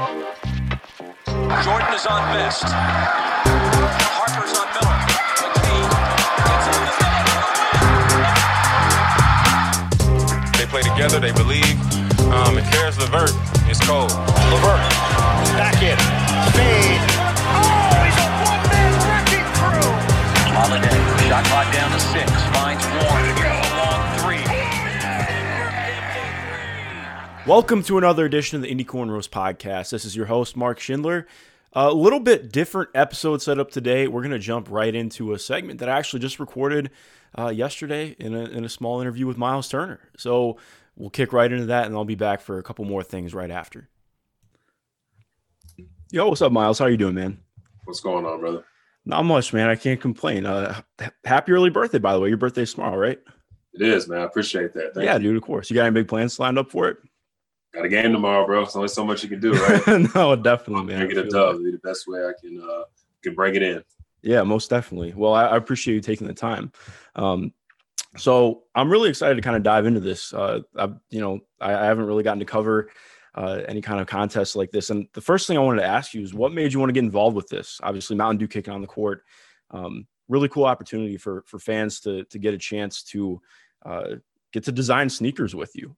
Jordan is on best. Harper's on Miller. McKee. They play together, they believe. Um, and Caris LeVert is cold. LeVert, back in, fade. Oh, he's a one-man wrecking crew. Holiday, shot clock down to six, finds one. Welcome to another edition of the Indy Cornrows podcast. This is your host, Mark Schindler. A little bit different episode set up today. We're going to jump right into a segment that I actually just recorded uh, yesterday in a, in a small interview with Myles Turner. So we'll kick right into that, and I'll be back for a couple more things right after. Yo, what's up, Myles? How you doing, man? What's going on, brother? Not much, man. I can't complain. Uh, happy early birthday, by the way. Your birthday's tomorrow, right? It is, man. I appreciate that. Thank yeah, you. dude. Of course. You got any big plans lined up for it? Got a game tomorrow, bro. There's only so much you can do, right? no, definitely, man. Make it a dub. Be the best way I can uh can bring it in. Yeah, most definitely. Well, I, I appreciate you taking the time. Um, so I'm really excited to kind of dive into this. Uh, I, you know, I, I haven't really gotten to cover uh, any kind of contest like this. And the first thing I wanted to ask you is what made you want to get involved with this? Obviously, Mountain Dew kicking on the court. Um, really cool opportunity for for fans to to get a chance to uh, get to design sneakers with you.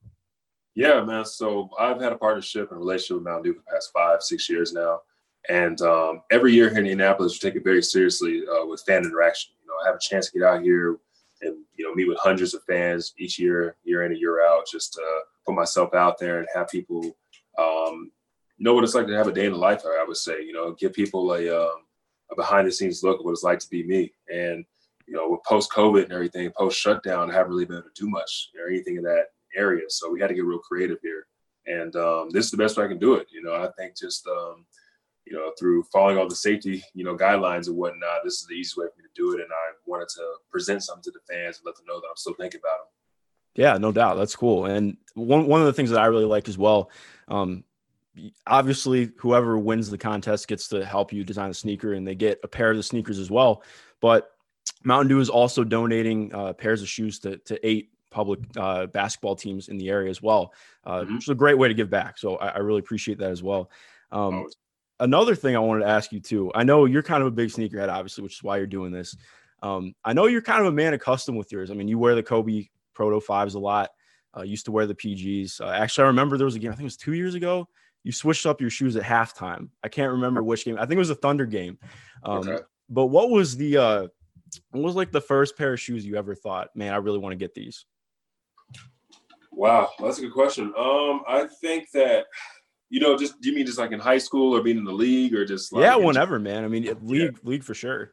Yeah, man. So I've had a partnership and relationship with Mountain Dew for the past five, six years now. And um, every year here in Indianapolis, we take it very seriously uh, with fan interaction. You know, I have a chance to get out here and you know meet with hundreds of fans each year, year in and year out, just to put myself out there and have people um, know what it's like to have a day in the life. I would say, you know, give people a, um, a behind the scenes look at what it's like to be me. And you know, with post COVID and everything, post shutdown, I haven't really been able to do much or anything of that area. So we had to get real creative here. And um, this is the best way I can do it. You know, I think just um, you know, through following all the safety, you know, guidelines and whatnot, this is the easiest way for me to do it. And I wanted to present something to the fans and let them know that I'm still thinking about them. Yeah, no doubt. That's cool. And one one of the things that I really like as well, um, obviously, whoever wins the contest gets to help you design a sneaker, and they get a pair of the sneakers as well. But Mountain Dew is also donating uh, pairs of shoes to to eight public uh, basketball teams in the area as well, uh, Mhm. which is a great way to give back. So I, I really appreciate that as well. Um, another thing I wanted to ask you too. I know you're kind of a big sneakerhead, obviously, which is why you're doing this. Um, I know you're kind of a man accustomed with yours. I mean, you wear the Kobe Protro Fives a lot. Uh, used to wear the PGs. Uh, actually, I remember there was a game. I think it was two years ago. You switched up your shoes at halftime. I can't remember which game. I think it was a Thunder game. Um, Okay. But what was the uh, what was like the first pair of shoes you ever thought, man, I really want to get these? Wow, that's a good question. Um, I think that, you know, just do you mean just like in high school or being in the league or just like yeah, whenever, man. I mean, league, league for sure.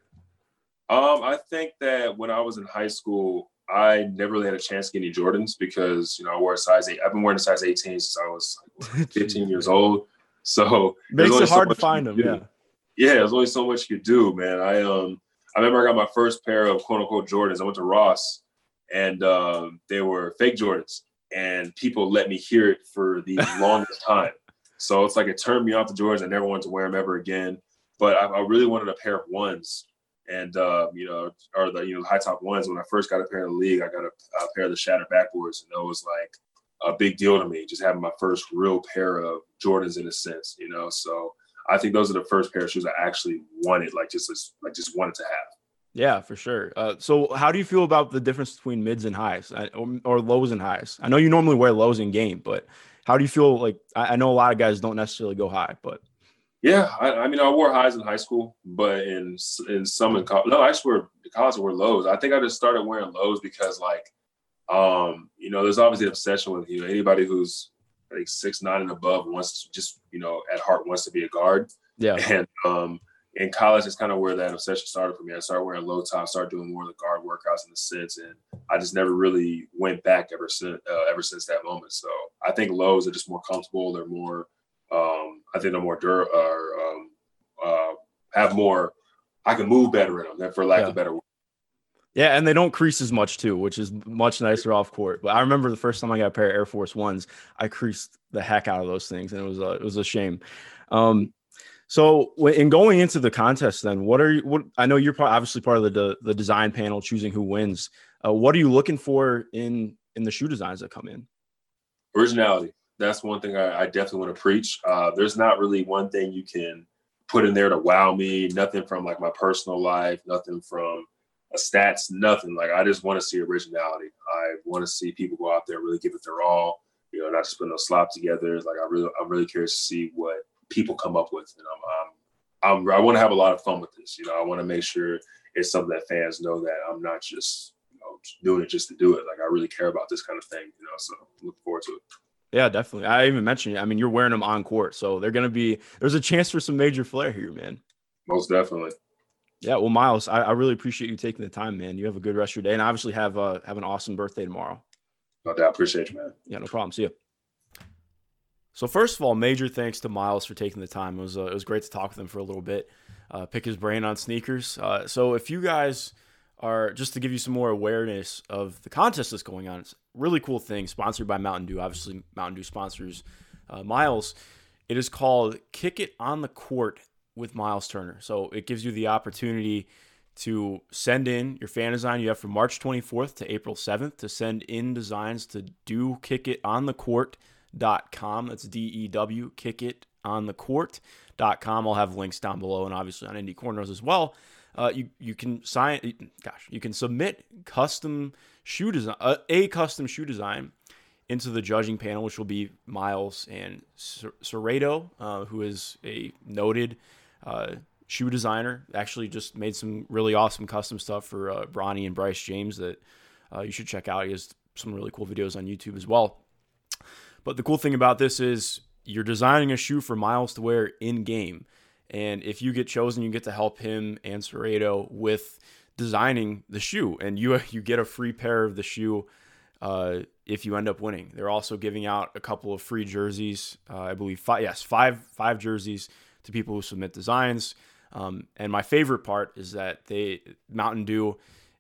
Um, I think that when I was in high school, I never really had a chance to get any Jordans because you know I wore a size eight. I've been wearing a size 18 since I was like, 15 years old. So Makes it so hard to find them. do. Yeah. Yeah, there's only so much you could do, man. I um I remember I got my first pair of quote unquote Jordans. I went to Ross and um, they were fake Jordans, and people let me hear it for the longest time. So it's like it turned me off the Jordans. I never wanted to wear them ever again. But I, I really wanted a pair of ones, and uh, you know, or the you know high top ones. When I first got a pair of the league, I got a, a pair of the shattered backboards, and that was like a big deal to me. Just having my first real pair of Jordans in a sense, you know. So I think those are the first pair of shoes I actually wanted, like just like just wanted to have. Yeah, for sure. Uh, so, how do you feel about the difference between mids and highs, or, or lows and highs? I know you normally wear lows in game, but how do you feel? Like, I, I know a lot of guys don't necessarily go high, but Yeah, I, I mean, I wore highs in high school, but in in some in college, no, I actually wore college I wore lows. I think I just started wearing lows because, like, um, you know, there's obviously an obsession with you know anybody who's like six nine and above wants to just you know at heart wants to be a guard, yeah, and um, in college is kind of where that obsession started for me. I started wearing low tops, started doing more of the guard workouts in the sense, and I just never really went back ever since uh, ever since that moment. So I think lows are just more comfortable. They're more, um, I think they're more dur or um, uh, have more. I can move better in them, for lack Yeah. of a better word. yeah, and they don't crease as much too, which is much nicer off court. But I remember the first time I got a pair of Air Force Ones, I creased the heck out of those things, and it was a, it was a shame. Um, so in going into the contest, then what are you? What I know you're obviously part of the the, design panel, choosing who wins. Uh, what are you looking for in in the shoe designs that come in? Originality. That's one thing I, I definitely want to preach. Uh, there's not really one thing you can put in there to wow me. Nothing from like my personal life. Nothing from a stats. Nothing. Like I just want to see originality. I want to see people go out there and really give it their all. You know, not just put no slop together. Like I really, I'm really curious to see what people come up with, and I'm, I'm, I'm I want to have a lot of fun with this. You know, I want to make sure it's something that fans know that I'm not just you know doing it just to do it. Like I really care about this kind of thing. You know, so I'm forward to it. Yeah, definitely. I even mentioned it. I mean, you're wearing them on court, so they're gonna be. There's a chance for some major flair here, man. Most definitely. Yeah, well, Myles, I, I really appreciate you taking the time, man. You have a good rest of your day, and obviously have uh, have an awesome birthday tomorrow. No doubt. Appreciate you, man. Yeah, no problem. See you. So first of all, major thanks to Myles for taking the time. It was uh, it was great to talk with him for a little bit, uh, pick his brain on sneakers. Uh, so if you guys are just to give you some more awareness of the contest that's going on, it's really cool thing. Sponsored by Mountain Dew. Obviously, Mountain Dew sponsors uh, Myles. It is called Kick It on the Court with Myles Turner. So it gives you the opportunity to send in your fan design. You have from March 24th to April 7th to send in designs to do kick it on the court.com. That's D E W, kick it on the court.com. I'll have links down below and obviously on Indy Cornrows as well. Uh, you you can sign, gosh, you can submit custom shoe design, uh, a custom shoe design into the judging panel, which will be Myles and Serrato, uh, who is a noted uh, shoe designer. Actually, just made some really awesome custom stuff for uh, Bronny and Bryce James that uh, you should check out. He has some really cool videos on YouTube as well. But the cool thing about this is you're designing a shoe for Myles to wear in game. And if you get chosen, you get to help him and Serrato with designing the shoe, and you you get a free pair of the shoe uh, if you end up winning. They're also giving out a couple of free jerseys. Uh, I believe five, yes, five five jerseys to people who submit designs. Um, and my favorite part is that they Mountain Dew,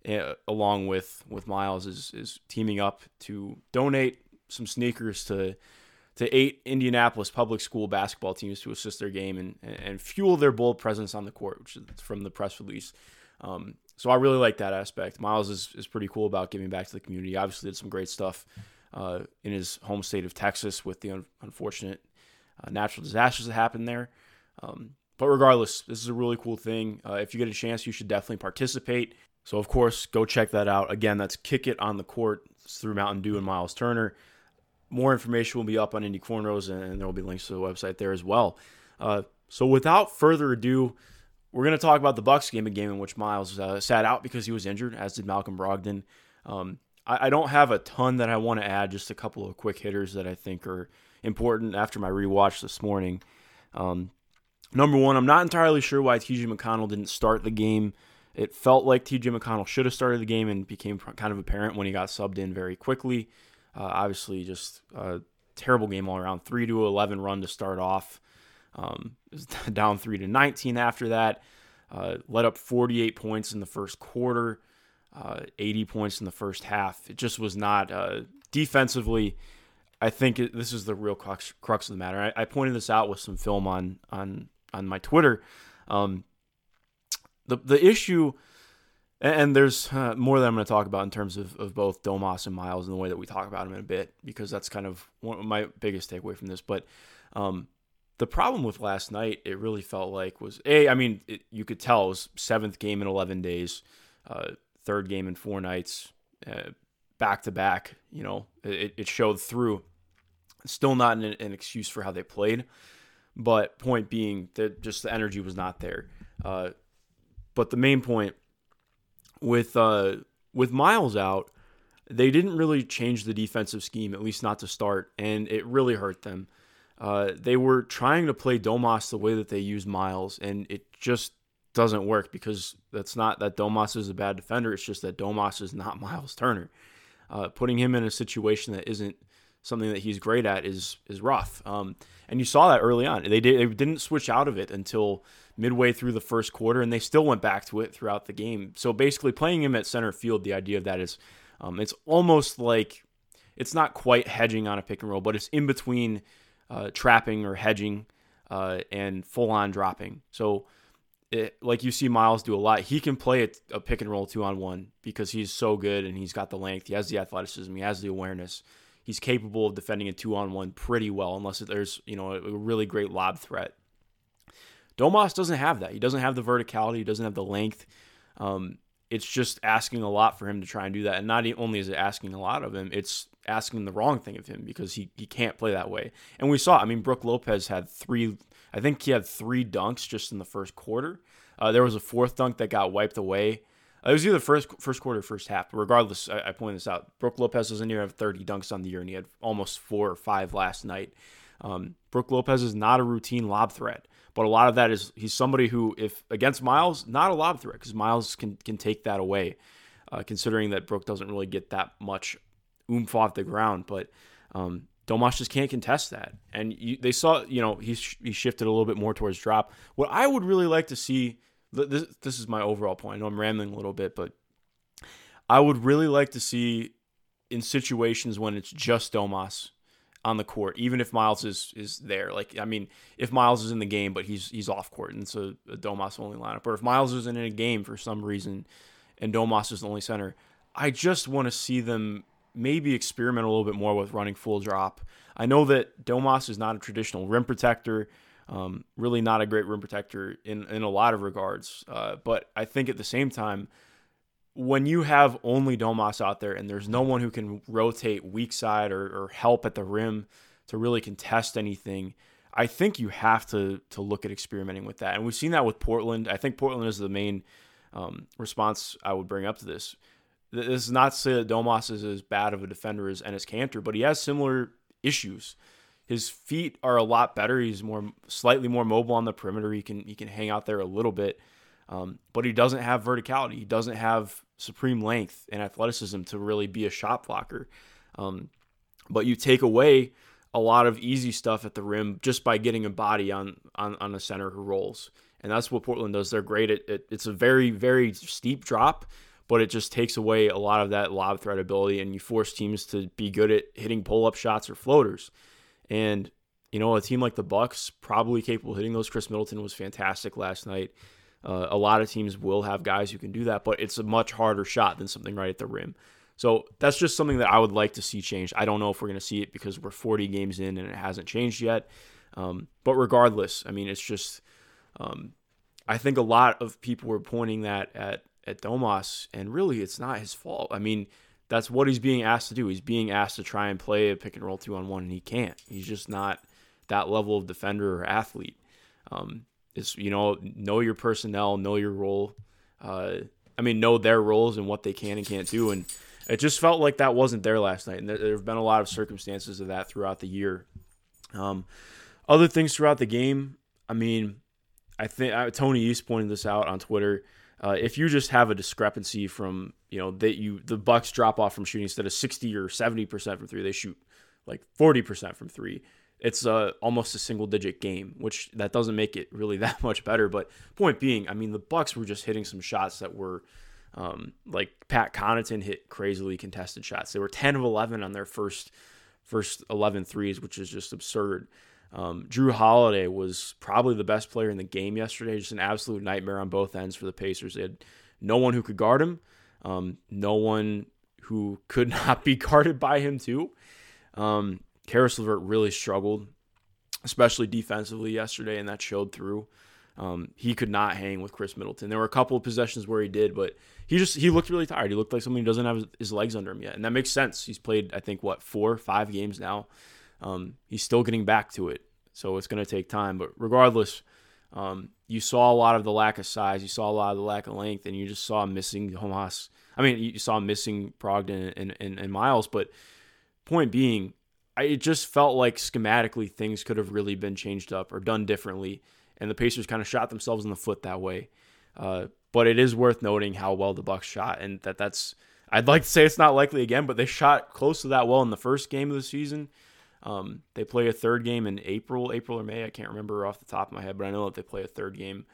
uh, along with with Myles, is is teaming up to donate some sneakers to to eight Indianapolis public school basketball teams to assist their game and and fuel their bold presence on the court, which is from the press release. Um, so I really like that aspect. Myles is, is pretty cool about giving back to the community. Obviously, did some great stuff uh, in his home state of Texas with the un- unfortunate uh, natural disasters that happened there. Um, but regardless, this is a really cool thing. Uh, if you get a chance, you should definitely participate. So, of course, go check that out. Again, that's Kick It on the Court it's through Mountain Dew and Myles Turner. More information will be up on Indy Cornrows, and there will be links to the website there as well. Uh, so, without further ado, we're going to talk about the Bucks game, a game in which Myles uh, sat out because he was injured, as did Malcolm Brogdon. Um, I, I, don't have a ton that I want to add, just a couple of quick hitters that I think are important after my rewatch this morning. Um, Number one, I'm not entirely sure why TJ McConnell didn't start the game. It felt like TJ McConnell should have started the game and became kind of apparent when he got subbed in very quickly. Uh, obviously, just a terrible game all around. Three to 11 run to start off. Um, down three to 19 after that. Uh, let up 48 points in the first quarter, uh, 80 points in the first half. It just was not uh, defensively. I think it, this is the real crux, crux of the matter. I, I, pointed this out with some film on on on my Twitter. Um, the the issue, and there's uh, more that I'm going to talk about in terms of, of both Domas and Myles and the way that we talk about them in a bit, because that's kind of one of my biggest takeaway from this. But um, the problem with last night, it really felt like was a. I mean, it, you could tell it was seventh game in 11 days, uh, third game in four nights, uh, back to back. You know, it, it showed through. Still not an, an excuse for how they played. But point being that just the energy was not there. Uh, but the main point with uh, with Myles out, they didn't really change the defensive scheme, at least not to start, and it really hurt them. Uh, they were trying to play Domas the way that they use Myles, and it just doesn't work because that's not that Domas is a bad defender. It's just that Domas is not Myles Turner. Uh, putting him in a situation that isn't something that he's great at is is rough. Um, and you saw that early on. They, did, they didn't switch out of it until midway through the first quarter, and they still went back to it throughout the game. So basically, playing him at center field, the idea of that is um, it's almost like it's not quite hedging on a pick and roll, but it's in between uh, trapping or hedging uh, and full on dropping. So, it, like you see Myles do a lot, he can play a, a pick and roll two on one because he's so good and he's got the length, he has the athleticism, he has the awareness he's capable of defending a two on one pretty well, unless there's you know a really great lob threat. Domas doesn't have that. He doesn't have the verticality. He doesn't have the length. Um, it's just asking a lot for him to try and do that. And not only is it asking a lot of him, it's asking the wrong thing of him because he, he can't play that way. And we saw, I mean, Brook Lopez had three, I think he had three dunks just in the first quarter. Uh, there was a fourth dunk that got wiped away. It was either first first quarter, first half. Regardless, I, I point this out. Brook Lopez doesn't even have 30 dunks on the year, and he had almost four or five last night. Um, Brook Lopez is not a routine lob threat. But a lot of that is he's somebody who, if against Myles, not a lob threat because Myles can can take that away, uh, considering that Brook doesn't really get that much oomph off the ground. But um, Domas just can't contest that, and you, they saw you know he he shifted a little bit more towards drop. What I would really like to see this this is my overall point. I know I'm rambling a little bit, but I would really like to see in situations when it's just Domas on the court, even if Myles is is there. Like I mean, if Myles is in the game but he's he's off court and it's a, a Domas only lineup, or if Myles isn't in a game for some reason and Domas is the only center, I just want to see them maybe experiment a little bit more with running full drop. I know that Domas is not a traditional rim protector, um, really not a great rim protector in in a lot of regards, uh, but I think at the same time when you have only Domas out there and there's no one who can rotate weak side or, or help at the rim to really contest anything, I think you have to to look at experimenting with that. And we've seen that with Portland. I think Portland is the main um, response I would bring up to this. This is not to say that Domas is as bad of a defender as Enes Kanter, but he has similar issues. His feet are a lot better. He's more slightly more mobile on the perimeter. He can he can hang out there a little bit. Um, but he doesn't have verticality. He doesn't have supreme length and athleticism to really be a shot blocker. Um, but you take away a lot of easy stuff at the rim just by getting a body on on, on a center who rolls. And that's what Portland does. They're great at it. It's a very, very steep drop, but it just takes away a lot of that lob threat ability and you force teams to be good at hitting pull up shots or floaters. And, you know, a team like the Bucks, probably capable of hitting those. Khris Middleton was fantastic last night. Uh, a lot of teams will have guys who can do that, but it's a much harder shot than something right at the rim. So that's just something that I would like to see change. I don't know if we're going to see it because we're 40 games in and it hasn't changed yet. Um, but regardless, I mean, it's just, um, I think a lot of people were pointing that at, at Domas, and really it's not his fault. I mean, that's what he's being asked to do. He's being asked to try and play a pick and roll two on one, and he can't. He's just not that level of defender or athlete. Um, is you know know your personnel, know your role. Uh, I mean, know their roles and what they can and can't do. And it just felt like that wasn't there last night. And there, there have been a lot of circumstances of that throughout the year. Um, other things throughout the game. I mean, I think uh, Tony East pointed this out on Twitter. Uh, if you just have a discrepancy from you know that you the Bucks drop off from shooting instead of sixty or seventy percent from three, they shoot like forty percent from three it's uh, almost a single digit game, which that doesn't make it really that much better. But point being, I mean, the Bucks were just hitting some shots that were um, like Pat Connaughton hit crazily contested shots. They were 10 of 11 on their first first 11 threes, which is just absurd. Um, Jrue Holiday was probably the best player in the game yesterday. Just an absolute nightmare on both ends for the Pacers. They had no one who could guard him, um, no one who could not be guarded by him too. Um, Caris LeVert really struggled, especially defensively yesterday, and that showed through. Um, he could not hang with Khris Middleton. There were a couple of possessions where he did, but he just he looked really tired. He looked like someone who doesn't have his legs under him yet, and that makes sense. He's played I think what four five games now. Um, he's still getting back to it, so it's going to take time. But regardless, um, you saw a lot of the lack of size, you saw a lot of the lack of length, and you just saw missing Hamas. I mean, you saw missing Brogdon and, and, and Myles, but point being, I, it just felt like schematically things could have really been changed up or done differently, and the Pacers kind of shot themselves in the foot that way. Uh, but it is worth noting how well the Bucks shot, and that that's I'd like to say it's not likely again, but they shot close to that well in the first game of the season. Um, they play a third game in April, April or May. I can't remember off the top of my head, but I know that they play a third game.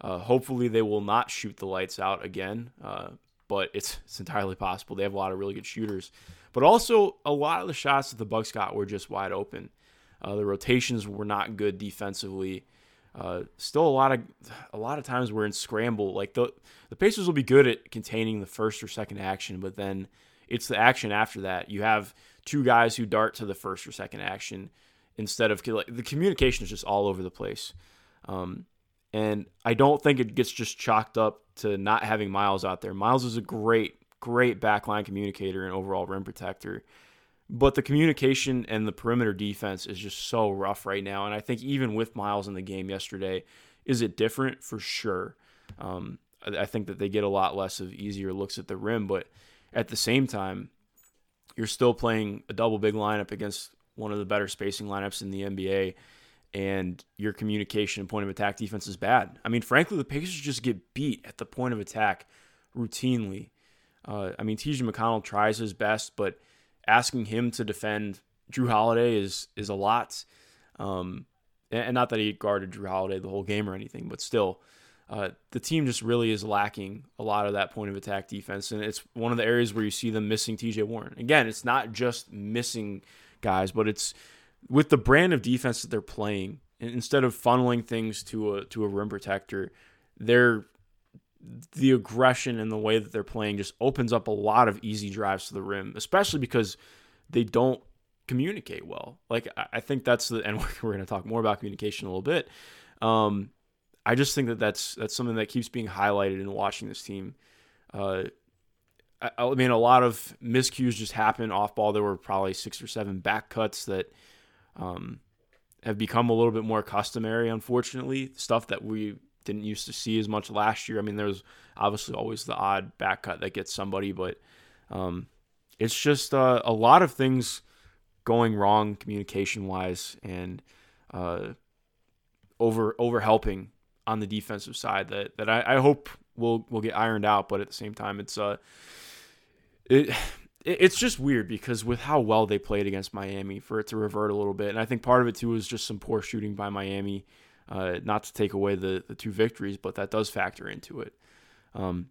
Uh, hopefully, they will not shoot the lights out again, uh, but it's it's entirely possible. They have a lot of really good shooters. But also, a lot of the shots that the Bucks got were just wide open. Uh, the rotations were not good defensively. Uh, still, a lot of a lot of times we're in scramble. Like the the Pacers will be good at containing the first or second action, but then it's the action after that. You have two guys who dart to the first or second action instead of like, the communication is just all over the place. Um, and I don't think it gets just chalked up to not having Myles out there. Myles is a great, great backline communicator and overall rim protector. But the communication and the perimeter defense is just so rough right now. And I think even with Myles in the game yesterday, is it different? For sure. Um, I think that they get a lot less of easier looks at the rim, but at the same time, you're still playing a double big lineup against one of the better spacing lineups in the NBA, and your communication and point of attack defense is bad. I mean, frankly, the Pacers just get beat at the point of attack routinely. Uh, I mean, TJ McConnell tries his best, but asking him to defend Jrue Holiday is is a lot. Um, and not that he guarded Jrue Holiday the whole game or anything, but still, uh, the team just really is lacking a lot of that point of attack defense, and it's one of the areas where you see them missing T.J. Warren. Again, it's not just missing guys, but it's with the brand of defense that they're playing. Instead of funneling things to a to a rim protector, they're the aggression and the way that they're playing just opens up a lot of easy drives to the rim, especially because they don't communicate well. Like I think that's the, and we're going to talk more about communication a little bit. Um, I just think that that's that's something that keeps being highlighted in watching this team. Uh, I, I, mean, a lot of miscues just happen off ball. There were probably six or seven back cuts that um, have become a little bit more customary, unfortunately. Stuff that we didn't used to see as much last year. I mean, there's obviously always the odd back cut that gets somebody, but um, it's just uh, a lot of things going wrong communication wise and uh, over over helping on the defensive side that that I, I hope will will get ironed out. But at the same time, it's uh it it's just weird because with how well they played against Miami, for it to revert a little bit, and I think part of it too was just some poor shooting by Miami. Uh, not to take away the the two victories, but that does factor into it. Um,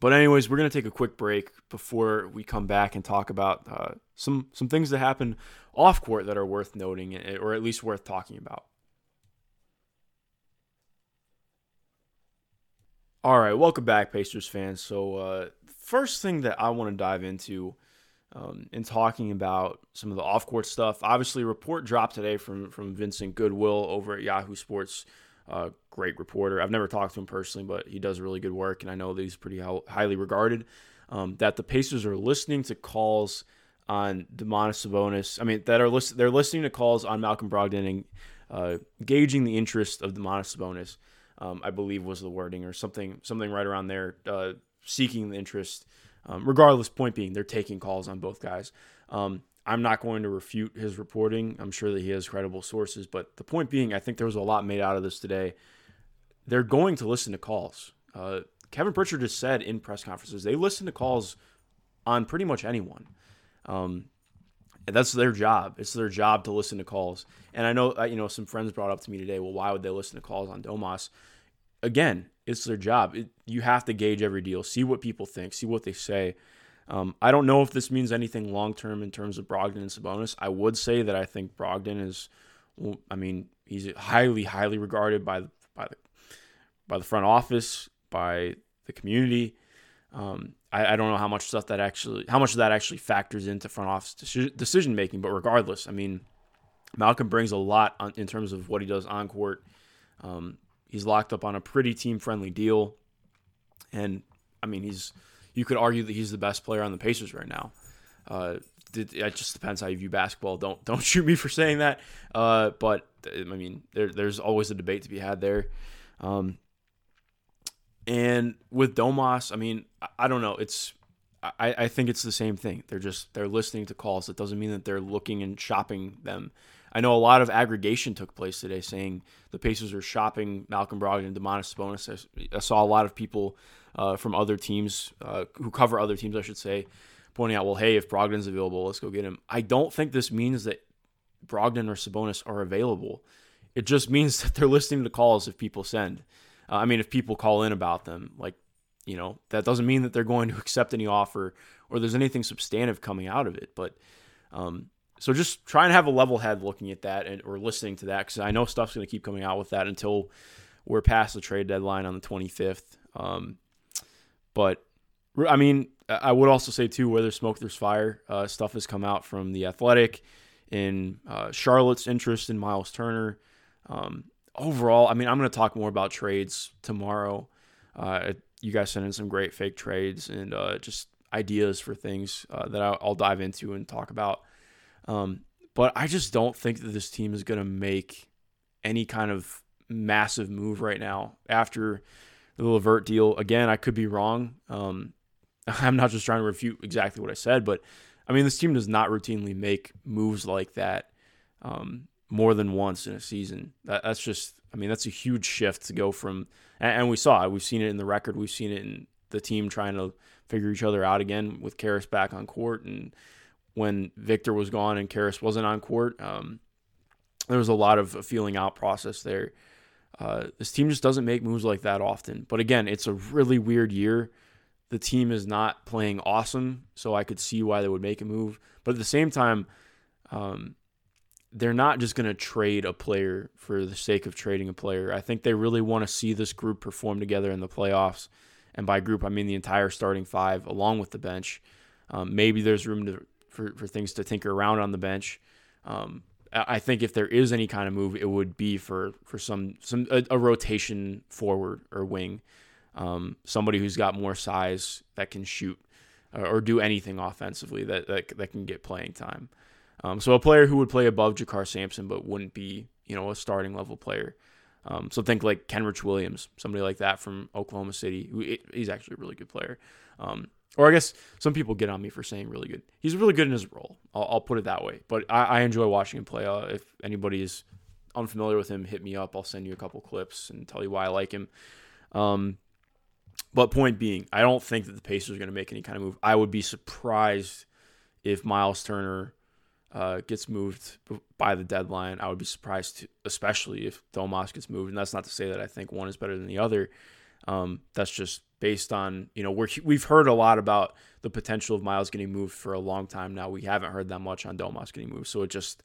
but anyways, we're gonna take a quick break before we come back and talk about uh, some some things that happen off court that are worth noting, eh, or at least worth talking about. All right, welcome back, Pacers fans. So, uh, first thing that I want to dive into um, in talking about some of the off court stuff. Obviously, report dropped today from from Vincent Goodwill over at Yahoo Sports uh, great reporter. I've never talked to him personally, but he does really good work, and I know that he's pretty highly regarded. Um, that the Pacers are listening to calls on Domantas Sabonis. I mean, that are list- they're listening to calls on Malcolm Brogdon and uh, gauging the interest of Domantas Sabonis. Um, I believe was the wording or something something right around there. Uh, seeking the interest. Um, regardless, point being, they're taking calls on both guys. Um, I'm not going to refute his reporting. I'm sure that he has credible sources, but the point being, I think there was a lot made out of this today. They're going to listen to calls. Uh, Kevin Pritchard just said in press conferences they listen to calls on pretty much anyone. Um, that's their job. It's their job to listen to calls. And I know, uh, you know, some friends brought up to me today, well, why would they listen to calls on Domas? Again, it's their job. It, you have to gauge every deal, see what people think, see what they say. Um, I don't know if this means anything long term in terms of Brogdon and Sabonis. I would say that I think Brogdon is, I mean, he's highly, highly regarded by the by the by the front office, by the community. Um, I, I, don't know how much stuff that actually, how much of that actually factors into front office decision making. But regardless, I mean, Malcolm brings a lot on, in terms of what he does on court. Um, he's locked up on a pretty team friendly deal, and I mean, he's you could argue that he's the best player on the Pacers right now. Uh, it, just depends how you view basketball. Don't don't shoot me for saying that. Uh, but I mean, there, there's always a debate to be had there. Um, and with Domas, I mean, I, don't know. It's I, I think it's the same thing. They're just they're listening to calls. It doesn't mean that they're looking and shopping them. I know a lot of aggregation took place today, saying the Pacers are shopping Malcolm Brogdon and Domantas Sabonis. I, I saw a lot of people uh, from other teams uh, who cover other teams, I should say, pointing out, well, hey, if Brogdon's available, let's go get him. I don't think this means that Brogdon or Sabonis are available. It just means that they're listening to calls if people send. Uh, I mean, if people call in about them, like, you know, that doesn't mean that they're going to accept any offer or there's anything substantive coming out of it. But um, so just try and have a level head looking at that and, or listening to that because I know stuff's going to keep coming out with that until we're past the trade deadline on the 25th. Um, but I mean, I would also say too, where there's smoke, there's fire. Uh, stuff has come out from the Athletic in uh, Charlotte's interest in Myles Turner. Um, overall, I mean, I'm going to talk more about trades tomorrow. Uh, you guys sent in some great fake trades and uh, just ideas for things uh, that I'll, dive into and talk about. Um, but I just don't think that this team is going to make any kind of massive move right now after the LeVert deal. Again, I could be wrong. Um, I'm not just trying to refute exactly what I said, but I mean, this team does not routinely make moves like that um, more than once in a season. That, that's just, I mean, that's a huge shift to go from, and, and, we saw it. We've seen it in the record. We've seen it in the team trying to figure each other out again with Caris back on court. And when Victor was gone and Caris wasn't on court, um, there was a lot of a feeling out process there. Uh, this team just doesn't make moves like that often. But again, it's a really weird year the team is not playing awesome, so I could see why they would make a move. But at the same time, um, they're not just going to trade a player for the sake of trading a player. I think they really want to see this group perform together in the playoffs. And by group, I mean the entire starting five along with the bench. Um, maybe there's room to, for, for things to tinker around on the bench. Um, I think if there is any kind of move, it would be for for some some a, a rotation forward or wing um, somebody who's got more size that can shoot or, or do anything offensively that, that, that can get playing time. Um, so a player who would play above JaKarr Sampson but wouldn't be you know a starting level player. Um, so think like Kenrich Williams, somebody like that from Oklahoma City. Who, he's actually a really good player. Um, or I guess some people get on me for saying really good. He's really good in his role. I'll, I'll put it that way. But I, I enjoy watching him play. Uh, if anybody is unfamiliar with him, hit me up. I'll send you a couple clips and tell you why I like him. Um, but point being, I don't think that the Pacers are going to make any kind of move. I would be surprised if Myles Turner uh, gets moved by the deadline. I would be surprised, to, especially if Domas gets moved. And that's not to say that I think one is better than the other. Um, that's just based on you know we're we've heard a lot about the potential of Myles getting moved for a long time now. We haven't heard that much on Domas getting moved. So it just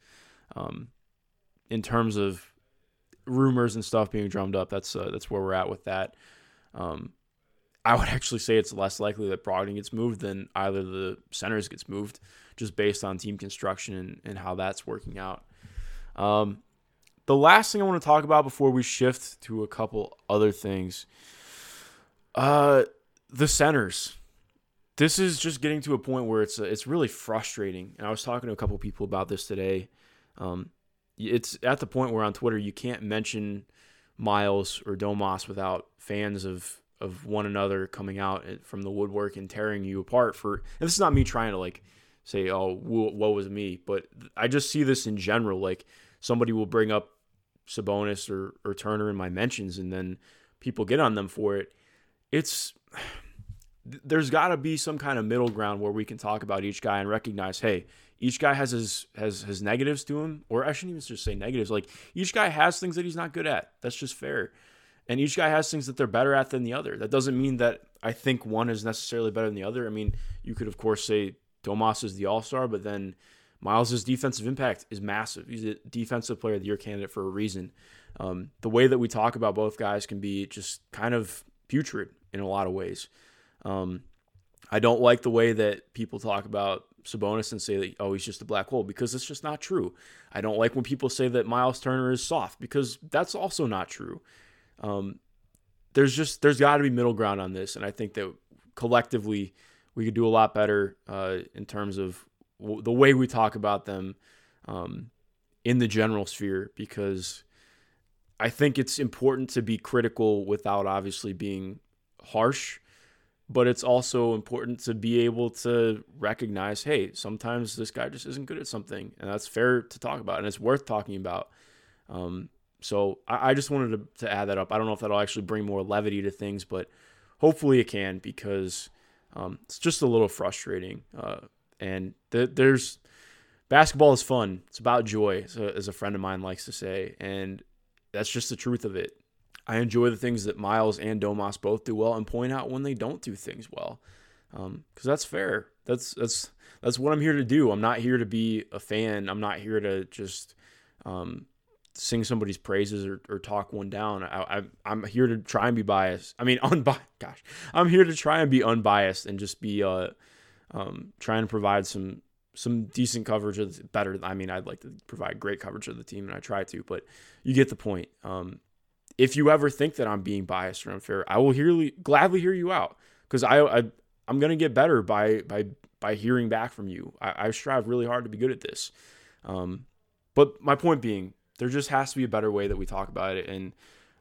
um, in terms of rumors and stuff being drummed up, that's uh, that's where we're at with that. Um, I would actually say it's less likely that Brogdon gets moved than either the centers gets moved, just based on team construction and, and how that's working out. Um, the last thing I want to talk about before we shift to a couple other things, uh, the centers. This is just getting to a point where it's it's really frustrating. And I was talking to a couple people about this today. Um, it's at the point where on Twitter you can't mention Myles or Domas without fans of of one another coming out from the woodwork and tearing you apart for and this is not me trying to like say oh what was me but i just see this in general like somebody will bring up sabonis or, or turner in my mentions and then people get on them for it it's there's got to be some kind of middle ground where we can talk about each guy and recognize hey each guy has his has his negatives to him or i shouldn't even just say negatives like each guy has things that he's not good at that's just fair and each guy has things that they're better at than the other. That doesn't mean that I think one is necessarily better than the other. I mean, you could of course say Domas is the All Star, but then Myles' defensive impact is massive. He's a defensive player of the year candidate for a reason. Um, the way that we talk about both guys can be just kind of putrid in a lot of ways. Um, I don't like the way that people talk about Sabonis and say that oh he's just a black hole because it's just not true. I don't like when people say that Myles Turner is soft because that's also not true. Um, there's just there's got to be middle ground on this, and I think that collectively we could do a lot better uh, in terms of w- the way we talk about them um, in the general sphere because I think it's important to be critical without obviously being harsh, but it's also important to be able to recognize, hey, sometimes this guy just isn't good at something, and that's fair to talk about, and it's worth talking about. Um, so I, I just wanted to, to, add that up. I don't know if that'll actually bring more levity to things, but hopefully it can because um, it's just a little frustrating. Uh, and th- there's basketball is fun. It's about joy, as a friend of mine likes to say, and that's just the truth of it. I enjoy the things that Myles and Domas both do well, and point out when they don't do things well, because um, that's fair. That's that's that's what I'm here to do. I'm not here to be a fan. I'm not here to just um, sing somebody's praises or, or talk one down. I, I am here to try and be biased. I mean, unbiased. Gosh, I'm here to try and be unbiased and just be uh um trying to provide some some decent coverage of the, better. I mean, I'd like to provide great coverage of the team, and I try to, but you get the point. Um, if you ever think that I'm being biased or unfair, I will hear, gladly hear you out because I, I I'm gonna get better by by by hearing back from you. I, I strive really hard to be good at this. Um, but my point being, there just has to be a better way that we talk about it, and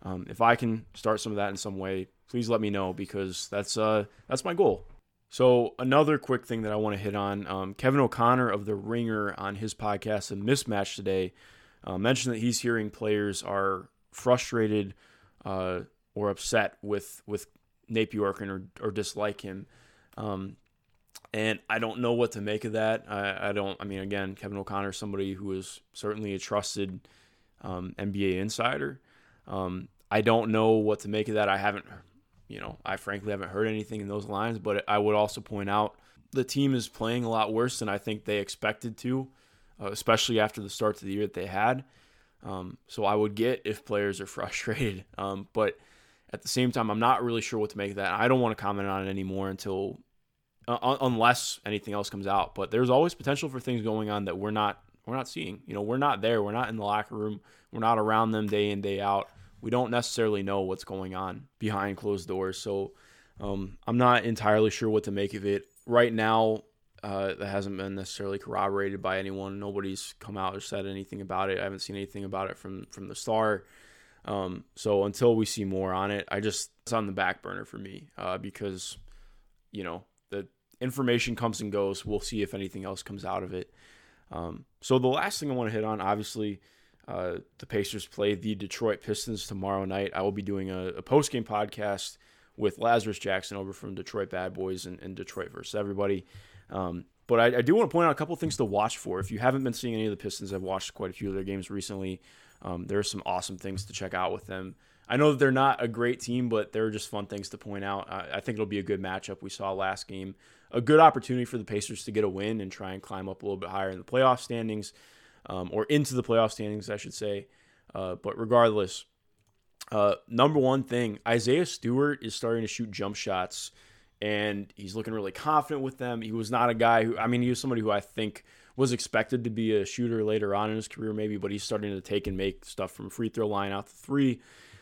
um, if I can start some of that in some way, please let me know because that's uh that's my goal. So another quick thing that I want to hit on, um, Kevin O'Connor of the Ringer on his podcast, A Mismatch today, uh, mentioned that he's hearing players are frustrated uh, or upset with with Nate Bjorkgren or, or dislike him. Um, and I don't know what to make of that. I, I don't. I mean, again, Kevin O'Connor is somebody who is certainly a trusted um, NBA insider. Um, I don't know what to make of that. I haven't, you know, I frankly haven't heard anything in those lines. But I would also point out the team is playing a lot worse than I think they expected to, uh, especially after the start to the year that they had. Um, so I would get if players are frustrated. Um, but at the same time, I'm not really sure what to make of that. I don't want to comment on it anymore until uh, unless anything else comes out. But there's always potential for things going on that we're not we're not seeing. You know, we're not there. We're not in the locker room. We're not around them day in day out. We don't necessarily know what's going on behind closed doors. So um, I'm not entirely sure what to make of it right now. Uh, that hasn't been necessarily corroborated by anyone. Nobody's come out or said anything about it. I haven't seen anything about it from from the star. Um, so until we see more on it, I just it's on the back burner for me uh, because you know the information comes and goes. We'll see if anything else comes out of it. Um, so the last thing I want to hit on, obviously, uh, the Pacers play the Detroit Pistons tomorrow night. I will be doing a, a post game podcast with Lazarus Jackson over from Detroit Bad Boys and, and Detroit versus everybody. Um, but I, I, do want to point out a couple things to watch for. If you haven't been seeing any of the Pistons, I've watched quite a few of their games recently. Um, there are some awesome things to check out with them. I know that they're not a great team, but they're just fun things to point out. I, I think it'll be a good matchup. We saw last game a good opportunity for the Pacers to get a win and try and climb up a little bit higher in the playoff standings, um, or into the playoff standings, I should say. Uh, but regardless, uh, number one thing, Isaiah Stewart is starting to shoot jump shots, and he's looking really confident with them. He was not a guy who, I mean, he was somebody who I think was expected to be a shooter later on in his career, maybe, but he's starting to take and make stuff from free throw line out to three.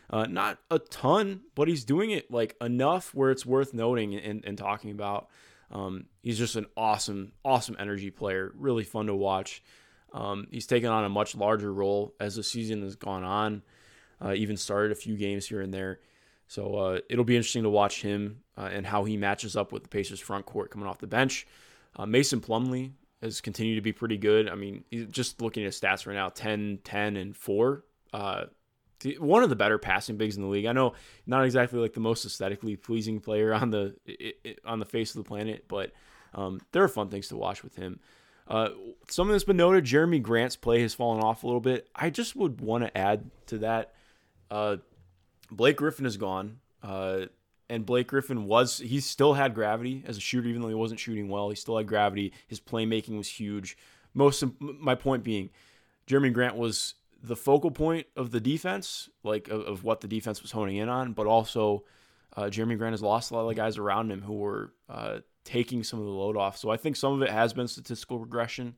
Uh, not a ton, but he's doing it like enough where it's worth noting and, and talking about. Um, he's just an awesome, awesome energy player. Really fun to watch. Um, he's taken on a much larger role as the season has gone on. Uh, even started a few games here and there. So uh, it'll be interesting to watch him uh, and how he matches up with the Pacers front court coming off the bench. Uh, Mason Plumlee has continued to be pretty good. I mean, just looking at stats right now 10, 10, and 4. One of the better passing bigs in the league. I know not exactly like the most aesthetically pleasing player on the on the face of the planet, but um, there are fun things to watch with him. Uh, something that's been noted: Jerami Grant's play has fallen off a little bit. I just would want to add to that. Uh, Blake Griffin is gone, uh, and Blake Griffin was he still had gravity as a shooter, even though he wasn't shooting well. He still had gravity. His playmaking was huge. Most of, my point being, Jeremy Grant was the focal point of the defense, like of, of what the defense was honing in on, but also uh, Jerami Grant has lost a lot of the guys around him who were uh, taking some of the load off. So I think some of it has been statistical regression,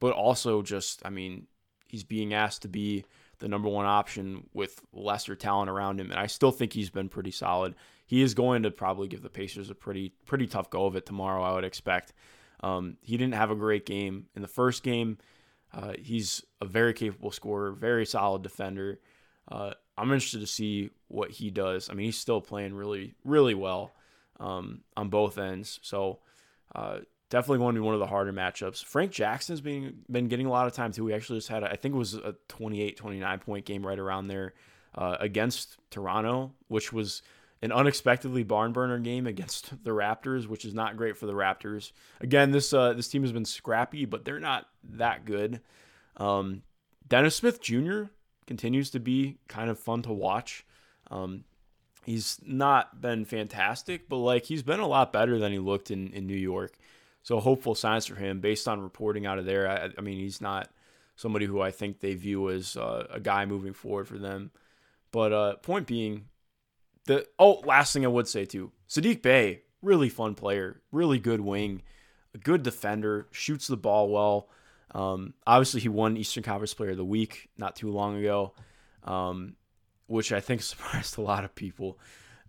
but also just, I mean, he's being asked to be the number one option with lesser talent around him, and I still think he's been pretty solid. He is going to probably give the Pacers a pretty pretty tough go of it tomorrow. I would expect. Um, he didn't have a great game in the first game. Uh, he's a very capable scorer, very solid defender. Uh, I'm interested to see what he does. I mean, he's still playing really, really well um, on both ends. So uh, definitely going to be one of the harder matchups. Frank Jackson's been been getting a lot of time too. We actually just had, I think it was a 28, 29 point game right around there uh, against Toronto, which was an unexpectedly barn burner game against the Raptors, which is not great for the Raptors. Again, this uh, this team has been scrappy, but they're not that good. Um, Dennis Smith Jr. continues to be kind of fun to watch. Um, he's not been fantastic, but like he's been a lot better than he looked in, in New York. So hopeful signs for him based on reporting out of there. I, I mean, he's not somebody who I think they view as uh, a guy moving forward for them. But uh, point being, the oh, last thing I would say too, Sadiq Bey, really fun player, really good wing, a good defender, shoots the ball well. Um, obviously, he won Eastern Conference Player of the Week not too long ago, um, which I think surprised a lot of people.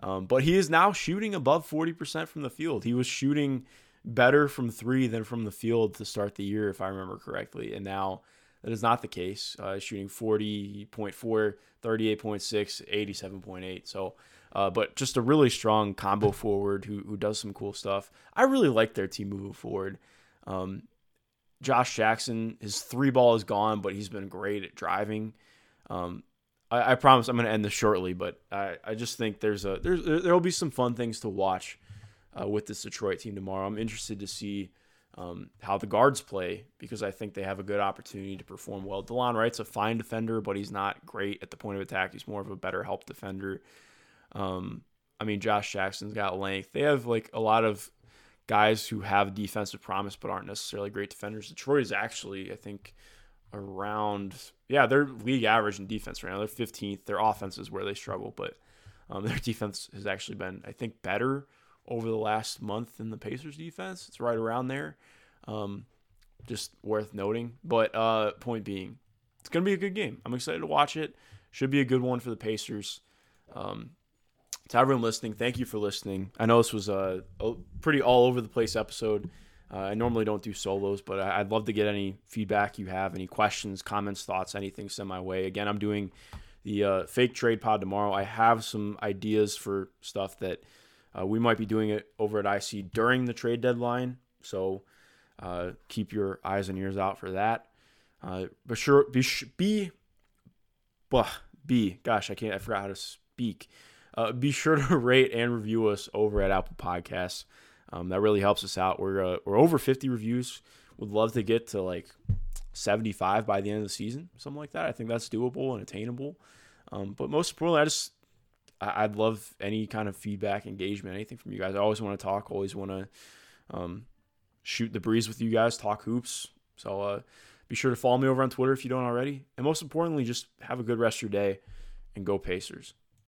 Um, but he is now shooting above 40% from the field. He was shooting better from three than from the field to start the year, if I remember correctly. And now that is not the case. Uh, shooting 40.4, 38.6, 87.8. So, uh, but just a really strong combo forward who, who does some cool stuff. I really like their team moving forward. Um, Josh Jackson, his three ball is gone, but he's been great at driving. Um, I, I, promise I'm going to end this shortly, but I, I just think there's a there's there will be some fun things to watch uh, with this Detroit team tomorrow. I'm interested to see um, how the guards play because I think they have a good opportunity to perform well. Delon Wright's a fine defender, but he's not great at the point of attack. He's more of a better help defender. Um, I mean, Josh Jackson's got length. They have like a lot of guys who have defensive promise but aren't necessarily great defenders. Detroit is actually, I think, around yeah, they're league average in defense right now. They're 15th. Their offense is where they struggle, but um, their defense has actually been, I think, better over the last month in the Pacers defense. It's right around there. Um, just worth noting. But uh, point being, it's going to be a good game. I'm excited to watch it. Should be a good one for the Pacers. Um, to everyone listening, thank you for listening. I know this was a, a pretty all over the place episode. Uh, I normally don't do solos, but I, would love to get any feedback you have, any questions, comments, thoughts, anything send my way. Again, I'm doing the uh, fake trade pod tomorrow. I have some ideas for stuff that uh, we might be doing it over at IC during the trade deadline, so uh, keep your eyes and ears out for that. Uh, but sure, be be, bah, be. Gosh, I can't. I forgot how to speak. Uh, be sure to rate and review us over at Apple Podcasts. Um, that really helps us out. We're uh, we're over 50 reviews. Would love to get to like 75 by the end of the season, something like that. I think that's doable and attainable. Um, but most importantly, I just I'd love any kind of feedback, engagement, anything from you guys. I always want to talk, always want to um, shoot the breeze with you guys, talk hoops. So uh, be sure to follow me over on Twitter if you don't already. And most importantly, just have a good rest of your day and go Pacers.